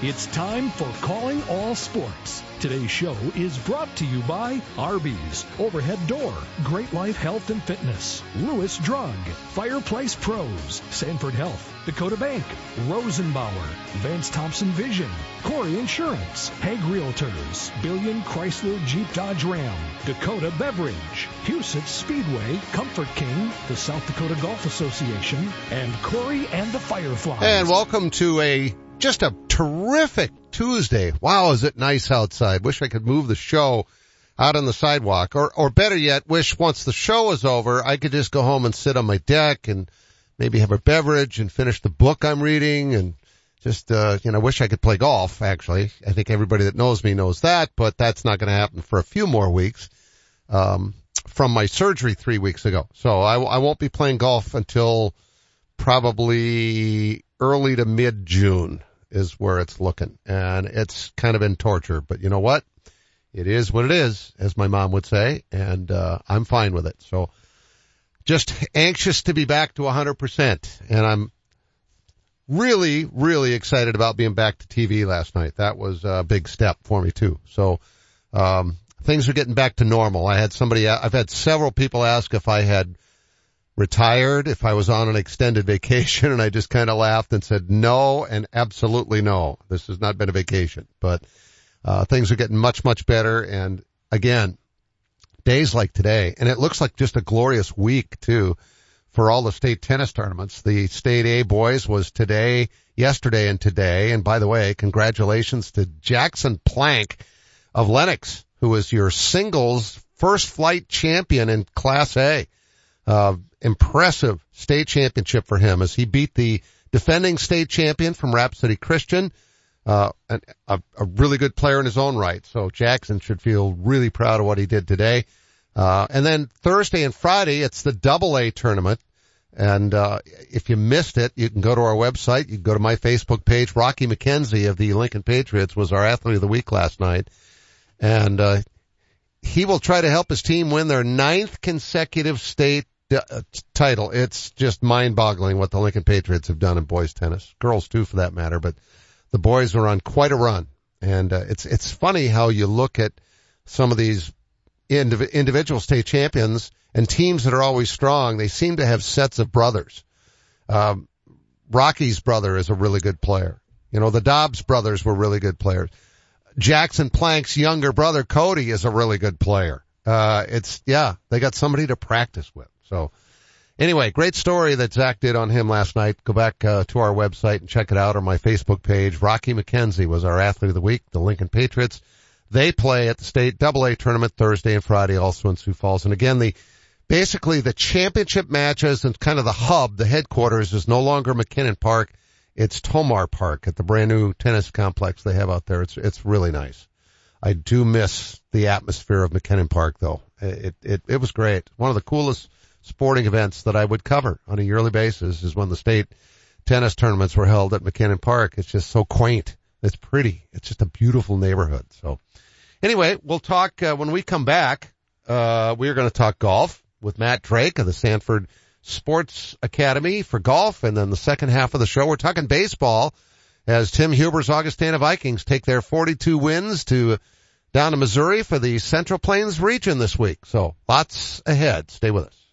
It's time for Calling All Sports. Today's show is brought to you by Arby's, Overhead Door, Great Life Health and Fitness, Lewis Drug, Fireplace Pros, Sanford Health, Dakota Bank, Rosenbauer, Vance Thompson Vision, Corey Insurance, Hegg Realtors, Billion Chrysler Jeep Dodge Ram, Dakota Beverage, Huset Speedway, Comfort King, the South Dakota Golf Association, and Corey and the Fireflies. And welcome to a just a terrific Tuesday. Wow, is it nice outside? Wish I could move the show out on the sidewalk or, or better yet, wish once the show is over, I could just go home and sit on my deck and maybe have a beverage and finish the book I'm reading and just, uh, you know, wish I could play golf actually. I think everybody that knows me knows that, but that's not going to happen for a few more weeks. Um, from my surgery three weeks ago. So I, I won't be playing golf until probably early to mid June is where it's looking. And it's kind of been torture, but you know what? It is what it is, as my mom would say, and, uh, I'm fine with it. So just anxious to be back to 100%. And I'm really, really excited about being back to TV last night. That was a big step for me too. So, um, things are getting back to normal. I had somebody, I've had several people ask if I had retired, if I was on an extended vacation, and I just kind of laughed and said no and absolutely no. This has not been a vacation, but uh, things are getting much, much better. And again, days like today, and it looks like just a glorious week too for all the state tennis tournaments. The state A boys was today, yesterday, and today. And by the way, congratulations to Jackson Plank of Lennox, who is your singles first flight champion in Class A. Uh, impressive state championship for him as he beat the defending state champion from City Christian, uh, a, a, really good player in his own right. So Jackson should feel really proud of what he did today. Uh, and then Thursday and Friday, it's the double A tournament. And, uh, if you missed it, you can go to our website. You can go to my Facebook page. Rocky McKenzie of the Lincoln Patriots was our athlete of the week last night. And, uh, he will try to help his team win their ninth consecutive state uh, title. It's just mind boggling what the Lincoln Patriots have done in boys tennis. Girls too for that matter, but the boys were on quite a run. And, uh, it's, it's funny how you look at some of these indiv- individual state champions and teams that are always strong. They seem to have sets of brothers. Um, Rocky's brother is a really good player. You know, the Dobbs brothers were really good players. Jackson Plank's younger brother Cody is a really good player. Uh, it's, yeah, they got somebody to practice with. So anyway, great story that Zach did on him last night. Go back uh, to our website and check it out or my Facebook page. Rocky McKenzie was our athlete of the week, the Lincoln Patriots. They play at the state double A tournament Thursday and Friday also in Sioux Falls. And again, the, basically the championship matches and kind of the hub, the headquarters is no longer McKennan Park. It's Tomar Park at the brand new tennis complex they have out there. It's, it's really nice. I do miss the atmosphere of McKennan Park though. It, it, it was great. One of the coolest sporting events that I would cover on a yearly basis is when the state tennis tournaments were held at McKennan Park. It's just so quaint. It's pretty. It's just a beautiful neighborhood. So anyway, we'll talk, uh, when we come back, uh, we're going to talk golf with Matt Drake of the Sanford Sports Academy for golf. And then the second half of the show, we're talking baseball as Tim Huber's Augustana Vikings take their 42 wins to down to Missouri for the Central Plains region this week. So lots ahead. Stay with us.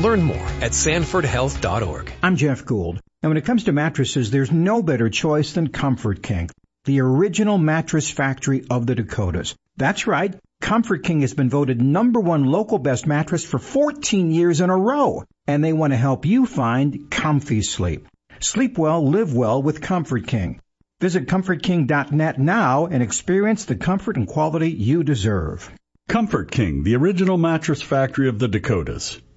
Learn more at sanfordhealth.org. I'm Jeff Gould. And when it comes to mattresses, there's no better choice than Comfort King, the original mattress factory of the Dakotas. That's right. Comfort King has been voted number one local best mattress for 14 years in a row, and they want to help you find comfy sleep. Sleep well, live well with Comfort King. Visit ComfortKing.net now and experience the comfort and quality you deserve. Comfort King, the original mattress factory of the Dakotas.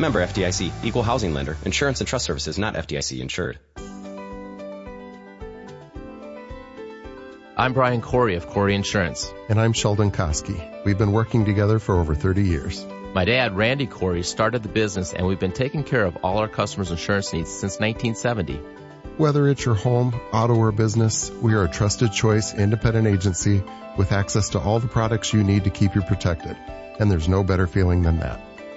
Member FDIC. Equal housing lender. Insurance and trust services not FDIC insured. I'm Brian Corey of Corey Insurance. And I'm Sheldon Koski. We've been working together for over 30 years. My dad, Randy Corey, started the business and we've been taking care of all our customers' insurance needs since 1970. Whether it's your home, auto, or business, we are a trusted choice independent agency with access to all the products you need to keep you protected. And there's no better feeling than that.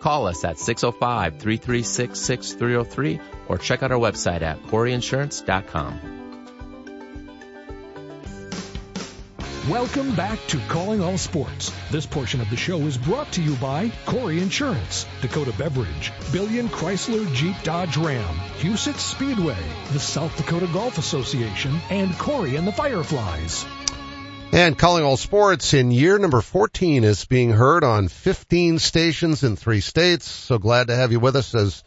Call us at 605-336-6303 or check out our website at coreyinsurance.com. Welcome back to Calling All Sports. This portion of the show is brought to you by Corey Insurance, Dakota Beverage, Billion Chrysler Jeep Dodge Ram, Huset Speedway, the South Dakota Golf Association, and Corey and the Fireflies. And Calling All Sports in year number 14 is being heard on 15 stations in three states. So glad to have you with us as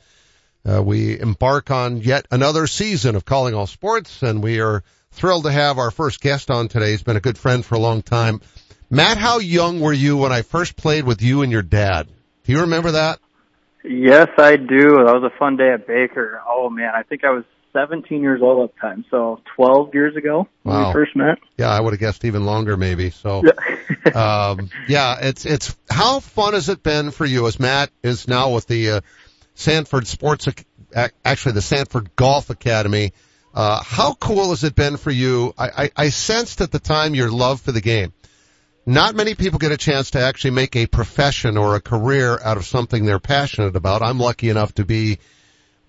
uh, we embark on yet another season of Calling All Sports. And we are thrilled to have our first guest on today. He's been a good friend for a long time. Matt, how young were you when I first played with you and your dad? Do you remember that? Yes, I do. That was a fun day at Bakker. Oh man, I think I was 17 years old at the time, so 12 years ago when we first met. Yeah, I would have guessed even longer maybe. So, um, yeah, it's, it's, how fun has it been for you as Matt is now with the, uh, Sanford Sports, Ac- ac- actually the Sanford Golf Academy. Uh, how cool has it been for you? I, I, I sensed at the time your love for the game. Not many people get a chance to actually make a profession or a career out of something they're passionate about. I'm lucky enough to be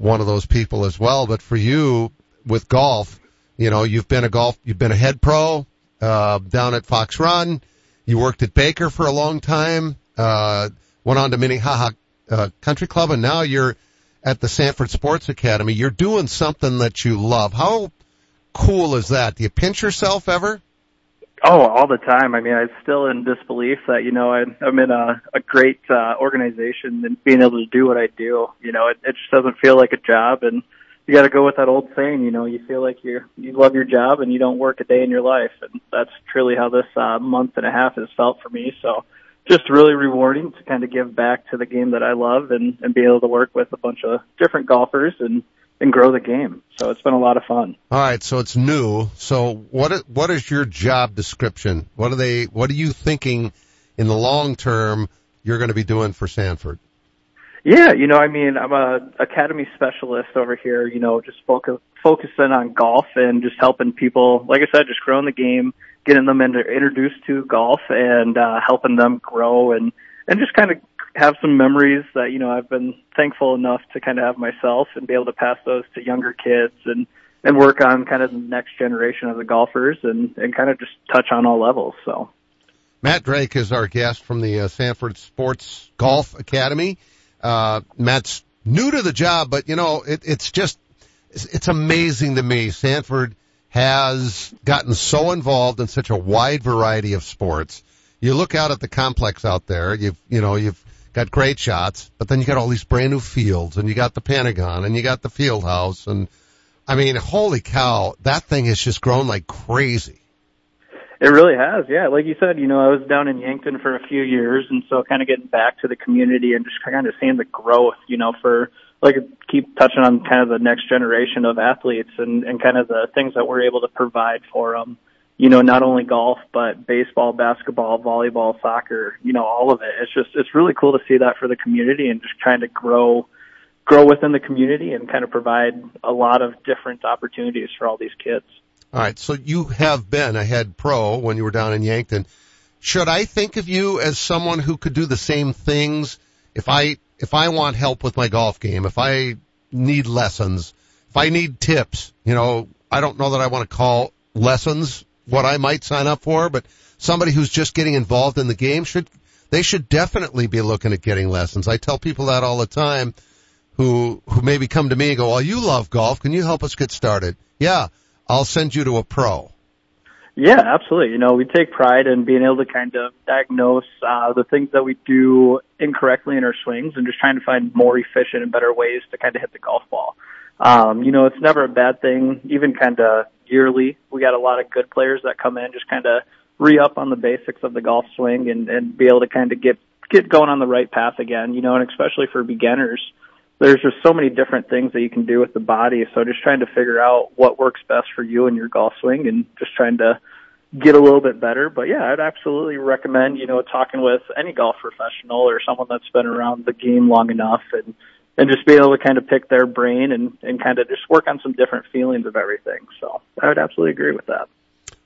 one of those people as well. But for you with golf, you know, you've been a golf, you've been a head pro, uh, down at Fox Run. You worked at Bakker for a long time, uh, went on to Minnehaha, uh, Country Club and now you're at the Sanford Sports Academy. You're doing something that you love. How cool is that? Do you pinch yourself ever? Oh, all the time. I mean, I'm still in disbelief that you know I, I'm in a, a great uh, organization and being able to do what I do. You know, it, it just doesn't feel like a job, and you got to go with that old saying. You know, you feel like you you love your job and you don't work a day in your life, and that's truly how this uh, month and a half has felt for me. So, just really rewarding to kind of give back to the game that I love and and be able to work with a bunch of different golfers and and grow the game. So it's been a lot of fun. All right, so it's new. So what is, what is your job description? What are they? What are you thinking in the long term you're going to be doing for Sanford? Yeah, you know, I mean, I'm a academy specialist over here. You know, just focus focusing on golf and just helping people. Like I said, just growing the game, getting them into, introduced to golf, and uh, helping them grow and and just kind of have some memories that you know I've been thankful enough to kind of have myself and be able to pass those to younger kids and and work on kind of the next generation of the golfers and and kind of just touch on all levels. So. Matt Drake is our guest from the uh, Sanford Sports Golf Academy. Uh, Matt's new to the job, but you know, it, it's just, it's, it's amazing to me. Sanford has gotten so involved in such a wide variety of sports. You look out at the complex out there, you've, you know, you've got great shots, but then you got all these brand new fields and you got the Pentagon and you got the field house and I mean, holy cow, that thing has just grown like crazy. It really has, yeah. Like you said, you know, I was down in Yankton for a few years, and so kind of getting back to the community and just kind of seeing the growth, you know, for like keep touching on kind of the next generation of athletes and and kind of the things that we're able to provide for them. You know, not only golf but baseball, basketball, volleyball, soccer. You know, all of it. It's just it's really cool to see that for the community and just trying to grow grow within the community and kind of provide a lot of different opportunities for all these kids. All right, so you have been a head pro when you were down in Yankton. Should I think of you as someone who could do the same things if I if I want help with my golf game, if I need lessons, if I need tips, you know, I don't know that I want to call lessons what I might sign up for, but somebody who's just getting involved in the game should they should definitely be looking at getting lessons. I tell people that all the time who who maybe come to me and go, "Well, you love golf. Can you help us get started?" Yeah, I'll send you to a pro. Yeah, absolutely. You know, we take pride in being able to kind of diagnose uh, the things that we do incorrectly in our swings and just trying to find more efficient and better ways to kind of hit the golf ball. Um, you know, it's never a bad thing, even kind of yearly. We got a lot of good players that come in, just kind of re-up on the basics of the golf swing and, and be able to kind of get, get going on the right path again, you know, and especially for beginners, there's just so many different things that you can do with the body. So just trying to figure out what works best for you and your golf swing and just trying to get a little bit better. But yeah, I'd absolutely recommend, you know, talking with any golf professional or someone that's been around the game long enough and and just be able to kind of pick their brain and and kind of just work on some different feelings of everything. So I would absolutely agree with that.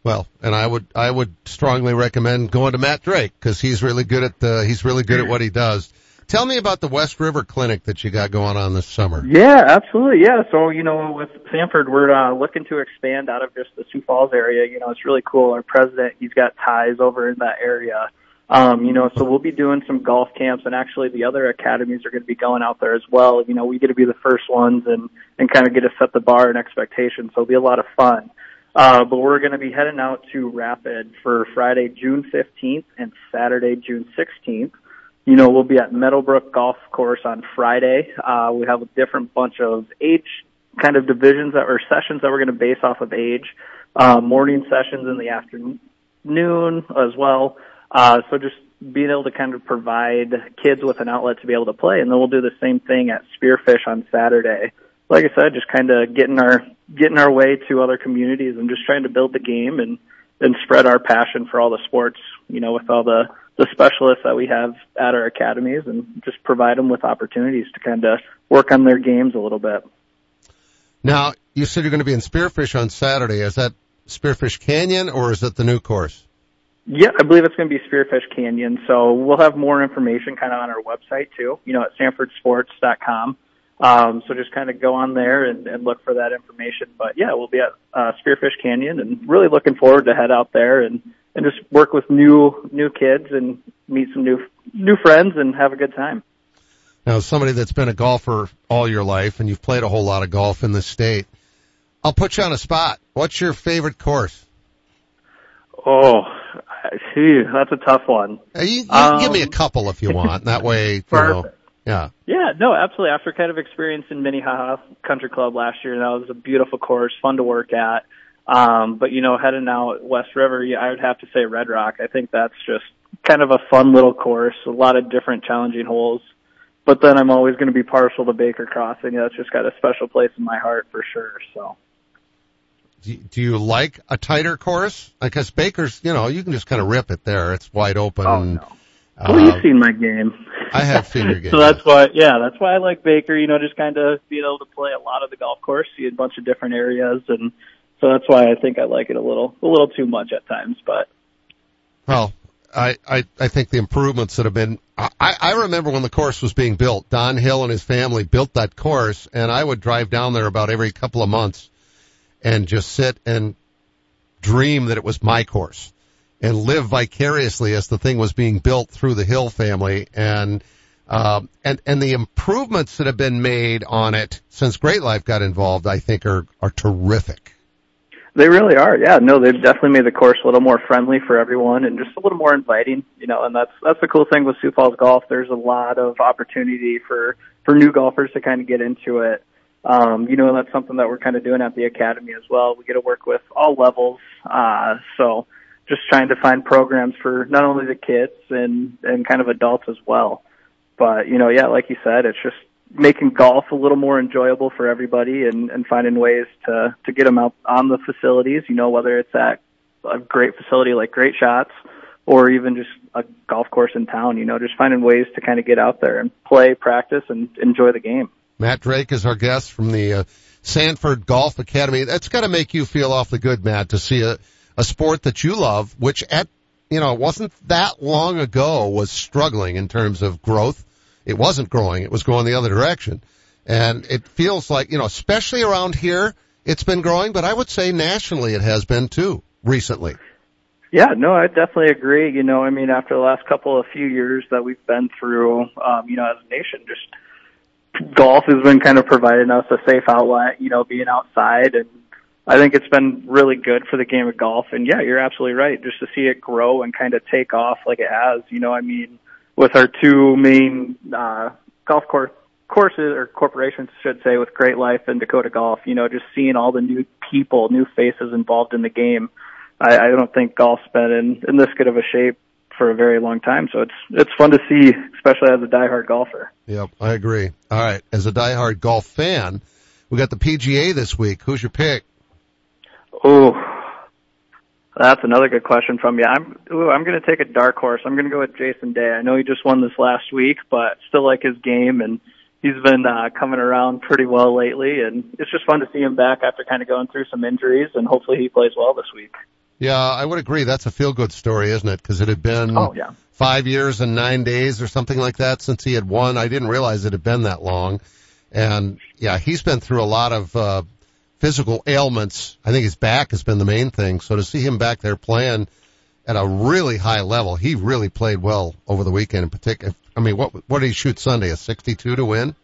Well, and I would I would strongly recommend going to Matt Drake because he's really good at the he's really good at what he does. Tell me about the West River Clinic that you got going on this summer. Yeah, absolutely. Yeah. So, you know, with Sanford, we're uh, looking to expand out of just the Sioux Falls area. You know, it's really cool. Our president, he's got ties over in that area. Um, you know, so we'll be doing some golf camps and actually the other academies are going to be going out there as well. You know, we get to be the first ones and, and kind of get to set the bar and expectations. So it'll be a lot of fun. Uh, but we're going to be heading out to Rapid for Friday, June 15th and Saturday, June 16th you know, we'll be at Meadowbrook Golf Course on Friday. Uh, we have a different bunch of age kind of divisions that or sessions that we're going to base off of age. Uh, morning sessions in the afternoon as well. Uh, so just being able to kind of provide kids with an outlet to be able to play. And then we'll do the same thing at Spearfish on Saturday. Like I said, just kind of getting our, getting our way to other communities and just trying to build the game and, and spread our passion for all the sports, you know, with all the, the specialists that we have at our academies and just provide them with opportunities to kind of work on their games a little bit. Now, you said you're going to be in Spearfish on Saturday. Is that Spearfish Canyon or is it the new course? Yeah, I believe it's going to be Spearfish Canyon. So we'll have more information kind of on our website too, you know, at sanfordsports.com. Um, so just kind of go on there and, and look for that information. But yeah, we'll be at uh, Spearfish Canyon and really looking forward to head out there and and just work with new new kids and meet some new new friends and have a good time. Now, somebody that's been a golfer all your life and you've played a whole lot of golf in the state, I'll put you on a spot. What's your favorite course? Oh, gee, that's a tough one. You, you um, give me a um, couple if you want. That way, you know, yeah. Yeah, no, absolutely. After kind of experiencing Minnehaha Country Club last year, that was a beautiful course, fun to work at. Um, but you know, heading out West River, yeah, I would have to say Red Rock. I think that's just kind of a fun little course, a lot of different challenging holes. But then I'm always going to be partial to Bakker Crossing. That's just got a special place in my heart for sure. So. Do you like a tighter course? Because Bakker's, you know, you can just kind of rip it there. It's wide open. Oh no. Uh, you've seen my game. I have seen your game. so that's why, yeah, that's why I like Bakker. You know, just kind of being able to play a lot of the golf course, see a bunch of different areas, and so that's why I think I like it a little, a little too much at times, but. Well, I, I, I think the improvements that have been, I, I remember when the course was being built, Don Hill and his family built that course and I would drive down there about every couple of months and just sit and dream that it was my course and live vicariously as the thing was being built through the Hill family and, um, and and the improvements that have been made on it since Great Life got involved, I think, are are terrific. They really are. Yeah, no, they've definitely made the course a little more friendly for everyone and just a little more inviting, you know, and that's that's the cool thing with Sioux Falls golf. There's a lot of opportunity for for new golfers to kind of get into it. Um, you know, that's something that we're kind of doing at the academy as well. We get to work with all levels. Uh so just trying to find programs for not only the kids and and kind of adults as well. But, you know, yeah, like you said, it's just making golf a little more enjoyable for everybody and, and finding ways to, to get them out on the facilities, you know, whether it's at a great facility like Great Shots or even just a golf course in town, you know, just finding ways to kind of get out there and play, practice, and enjoy the game. Matt Drake is our guest from the uh, Sanford Golf Academy. That's got to make you feel awfully good, Matt, to see a, a sport that you love, which at, you know, wasn't that long ago was struggling in terms of growth. It wasn't growing. It was going the other direction. And it feels like, you know, especially around here, it's been growing, but I would say nationally it has been too recently. Yeah, no, I definitely agree. You know, I mean, after the last couple of few years that we've been through, um, you know, as a nation, just golf has been kind of providing us a safe outlet, you know, being outside and I think it's been really good for the game of golf. And yeah, you're absolutely right. Just to see it grow and kind of take off like it has, you know, I mean, with our two main, uh, golf course courses or corporations should say with Great Life and Dakota Golf, you know, just seeing all the new people, new faces involved in the game. I, I don't think golf's been in, in this good of a shape for a very long time. So it's it's fun to see, especially as a diehard golfer. Yep, I agree. All right, as a diehard golf fan, we got the PGA this week. Who's your pick? Oh, that's another good question from you. I'm ooh, I'm going to take a dark horse. I'm going to go with Jason Day. I know he just won this last week, but still like his game and he's been uh, coming around pretty well lately, and it's just fun to see him back after kind of going through some injuries, and hopefully he plays well this week. Yeah, I would agree. That's a feel good story, isn't it? Because it had been oh, yeah. five years and nine days or something like that since he had won. I didn't realize it had been that long. And yeah, he's been through a lot of, uh, physical ailments. I think his back has been the main thing. So to see him back there playing at a really high level, he really played well over the weekend in particular. I mean, what, what did he shoot Sunday? A 62 to win?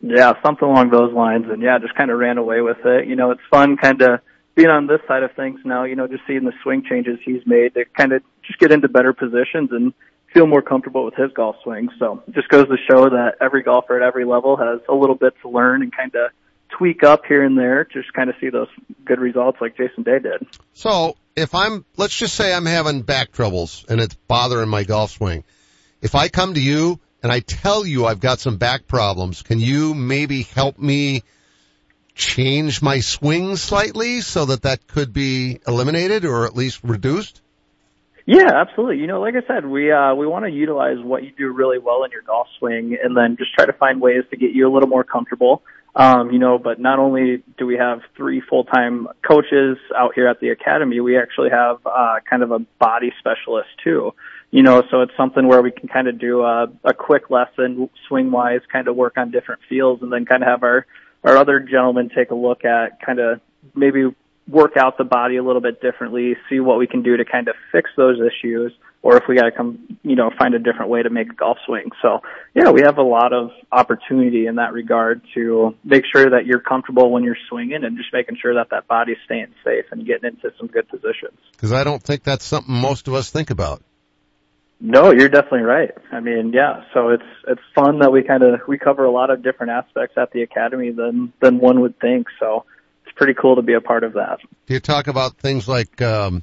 Yeah, something along those lines. And yeah, just kind of ran away with it. You know, it's fun kind of, being on this side of things now, you know, just seeing the swing changes he's made to kind of just get into better positions and feel more comfortable with his golf swing. So it just goes to show that every golfer at every level has a little bit to learn and kind of tweak up here and there, just kind of see those good results like Jason Day did. So if I'm, let's just say I'm having back troubles and it's bothering my golf swing. If I come to you and I tell you I've got some back problems, can you maybe help me change my swing slightly so that that could be eliminated or at least reduced? Yeah, absolutely. You know, like I said, we uh we want to utilize what you do really well in your golf swing and then just try to find ways to get you a little more comfortable. Um, you know, but not only do we have three full-time coaches out here at the academy, we actually have uh kind of a body specialist too. You know, so it's something where we can kind of do a, a quick lesson swing wise, kind of work on different fields, and then kind of have our our other gentlemen take a look at kind of maybe work out the body a little bit differently, see what we can do to kind of fix those issues, or if we got to come, you know, find a different way to make a golf swing. So, yeah, we have a lot of opportunity in that regard to make sure that you're comfortable when you're swinging and just making sure that that body's staying safe and getting into some good positions. Because I don't think that's something most of us think about. No, you're definitely right. I mean, yeah. So it's it's fun that we kind of we cover a lot of different aspects at the academy than than one would think. So it's pretty cool to be a part of that. Do you talk about things like um,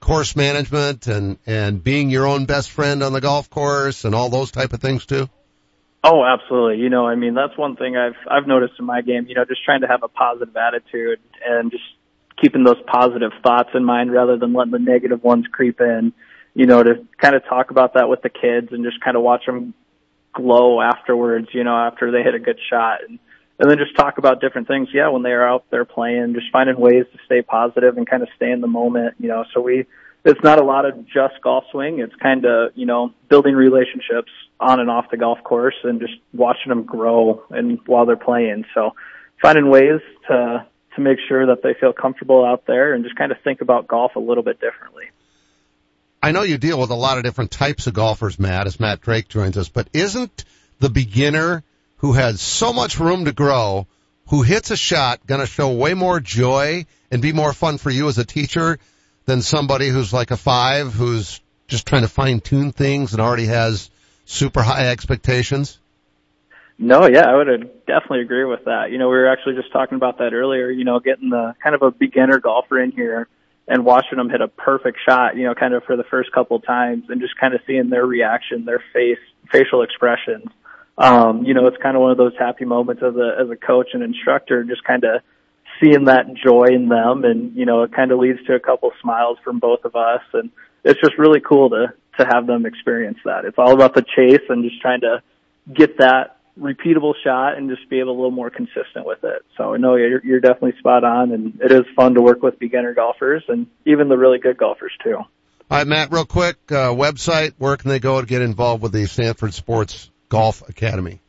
course management and and being your own best friend on the golf course and all those type of things too? Oh, absolutely. You know, I mean, that's one thing I've I've noticed in my game. You know, just trying to have a positive attitude and just keeping those positive thoughts in mind rather than letting the negative ones creep in you know, to kind of talk about that with the kids and just kind of watch them glow afterwards, you know, after they hit a good shot and, and then just talk about different things. Yeah, when they are out there playing, just finding ways to stay positive and kind of stay in the moment, you know, so we, it's not a lot of just golf swing. It's kind of, you know, building relationships on and off the golf course and just watching them grow and while they're playing. So finding ways to, to make sure that they feel comfortable out there and just kind of think about golf a little bit differently. I know you deal with a lot of different types of golfers, Matt, as Matt Drake joins us, but isn't the beginner who has so much room to grow, who hits a shot, going to show way more joy and be more fun for you as a teacher than somebody who's like a five who's just trying to fine tune things and already has super high expectations? No, yeah, I would definitely agree with that. You know, we were actually just talking about that earlier, you know, getting the kind of a beginner golfer in here and watching them hit a perfect shot, you know, kind of for the first couple times and just kind of seeing their reaction, their face, facial expressions. um, you know, it's kind of one of those happy moments as a as a coach and instructor, just kind of seeing that joy in them, and you know, it kind of leads to a couple smiles from both of us, and it's just really cool to to have them experience that. It's all about the chase and just trying to get that repeatable shot and just be able a little more consistent with it. So no, you're, you're definitely spot on, and it is fun to work with beginner golfers and even the really good golfers too. All right, Matt, real quick, uh, website, where can they go to get involved with the Sanford Sports Golf Academy?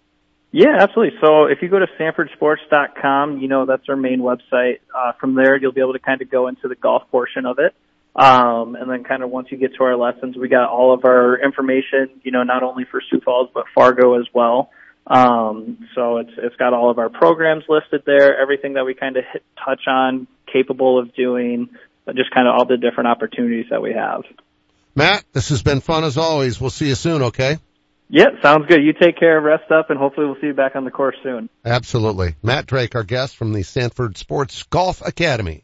Yeah, absolutely. So if you go to sanfordsports.com, you know, that's our main website. Uh, from there, you'll be able to kind of go into the golf portion of it. Um, and then kind of once you get to our lessons, we got all of our information, you know, not only for Sioux Falls, but Fargo as well. Um, so it's, it's got all of our programs listed there, everything that we kind of hit, touch on, capable of doing, just kind of all the different opportunities that we have. Matt, this has been fun as always. We'll see you soon, okay? Yeah, sounds good. You take care, rest up, and hopefully we'll see you back on the course soon. Absolutely. Matt Drake, our guest from the Sanford Sports Golf Academy.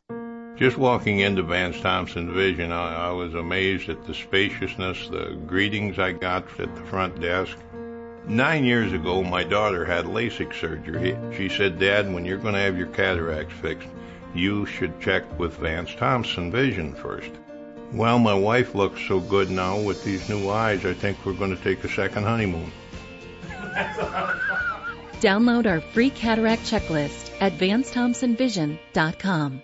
Just walking into Vance Thompson Vision, I, I was amazed at the spaciousness, the greetings I got at the front desk. Nine years ago, my daughter had LASIK surgery. She said, Dad, when you're going to have your cataracts fixed, you should check with Vance Thompson Vision first. Well, my wife looks so good now with these new eyes, I think we're going to take a second honeymoon. Download our free cataract checklist at VanceThompsonVision.com.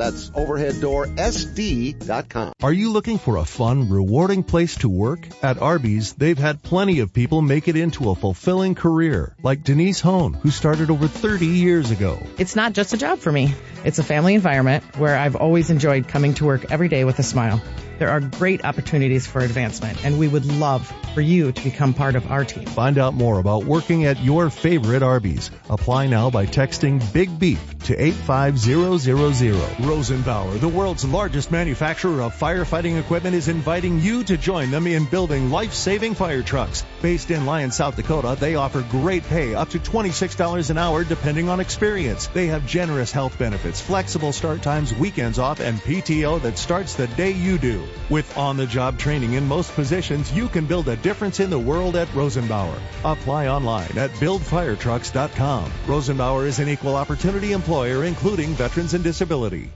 That's overheaddoorsd.com. Are you looking for a fun, rewarding place to work? At Arby's, they've had plenty of people make it into a fulfilling career, like Denise Hone, who started over 30 years ago. It's not just a job for me. It's a family environment where I've always enjoyed coming to work every day with a smile. There are great opportunities for advancement, and we would love for you to become part of our team. Find out more about working at your favorite Arby's. Apply now by texting Big Beef to 85000. Rosenbauer, the world's largest manufacturer of firefighting equipment, is inviting you to join them in building life-saving fire trucks. Based in Lyon, South Dakota, they offer great pay up to $26 an hour depending on experience. They have generous health benefits, flexible start times, weekends off, and PTO that starts the day you do. With on-the-job training in most positions, you can build a difference in the world at Rosenbauer. Apply online at buildfiretrucks.com. Rosenbauer is an equal opportunity employer, including veterans and disability.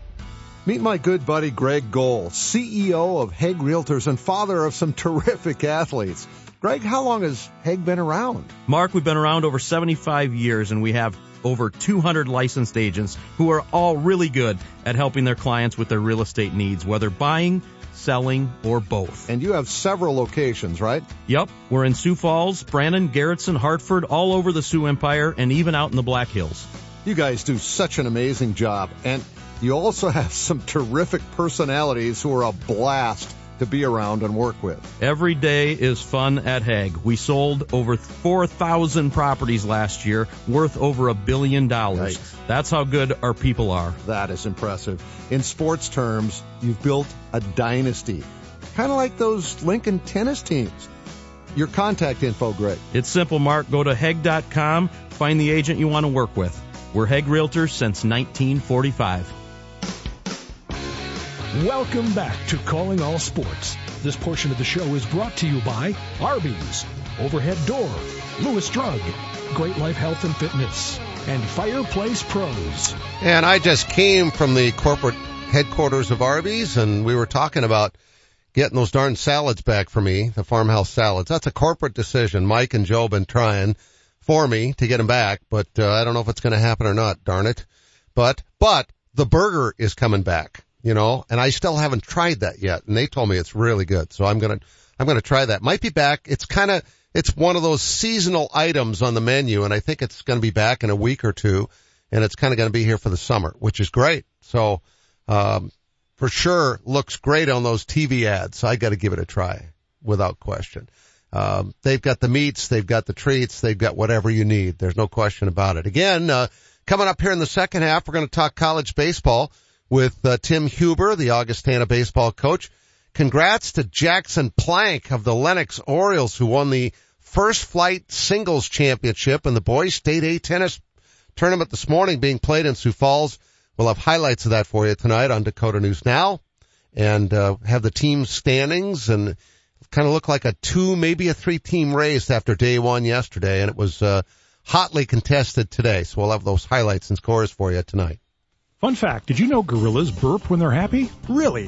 Meet my good buddy Greg Gohl, CEO of Hegg Realtors and father of some terrific athletes. Greg, how long has Hegg been around? Mark, we've been around over 75 years and we have over 200 licensed agents who are all really good at helping their clients with their real estate needs, whether buying, selling, or both. And you have several locations, right? Yep. We're in Sioux Falls, Brandon, Garretson, Hartford, all over the Sioux Empire, and even out in the Black Hills. You guys do such an amazing job. And you also have some terrific personalities who are a blast to be around and work with. Every day is fun at Hegg. We sold over 4,000 properties last year, worth over a billion dollars. That's how good our people are. That is impressive. In sports terms, you've built a dynasty. Kind of like those Lincoln tennis teams. Your contact info, Greg. It's simple, Mark. Go to Hegg.com, find the agent you want to work with. We're Hegg Realtors since 1945. Welcome back to Calling All Sports. This portion of the show is brought to you by Arby's, Overhead Door, Lewis Drug, Great Life Health and Fitness, and Fireplace Pros. And I just came from the corporate headquarters of Arby's and we were talking about getting those darn salads back for me, the farmhouse salads. That's a corporate decision. Mike and Joe been trying for me to get him back, but uh, I don't know if it's going to happen or not. Darn it! But but the burger is coming back, you know, and I still haven't tried that yet, and they told me it's really good, so I'm gonna I'm gonna try that. Might be back. It's kind of it's one of those seasonal items on the menu, and I think it's going to be back in a week or two, and it's kind of going to be here for the summer, which is great. So um, for sure looks great on those TV ads. So I got to give it a try without question. Um, they've got the meats, they've got the treats, they've got whatever you need. There's no question about it. Again, uh, coming up here in the second half, we're going to talk college baseball with uh, Tim Huber, the Augustana baseball coach. Congrats to Jackson Plank of the Lennox Orioles who won the first flight singles championship in the boys state A tennis tournament this morning being played in Sioux Falls. We'll have highlights of that for you tonight on Dakota News Now and uh, have the team standings and kind of look like a two, maybe a three team race after day one yesterday, and it was uh, hotly contested today. So we'll have those highlights and scores for you tonight. Fun fact: Did you know gorillas burp when they're happy? Really?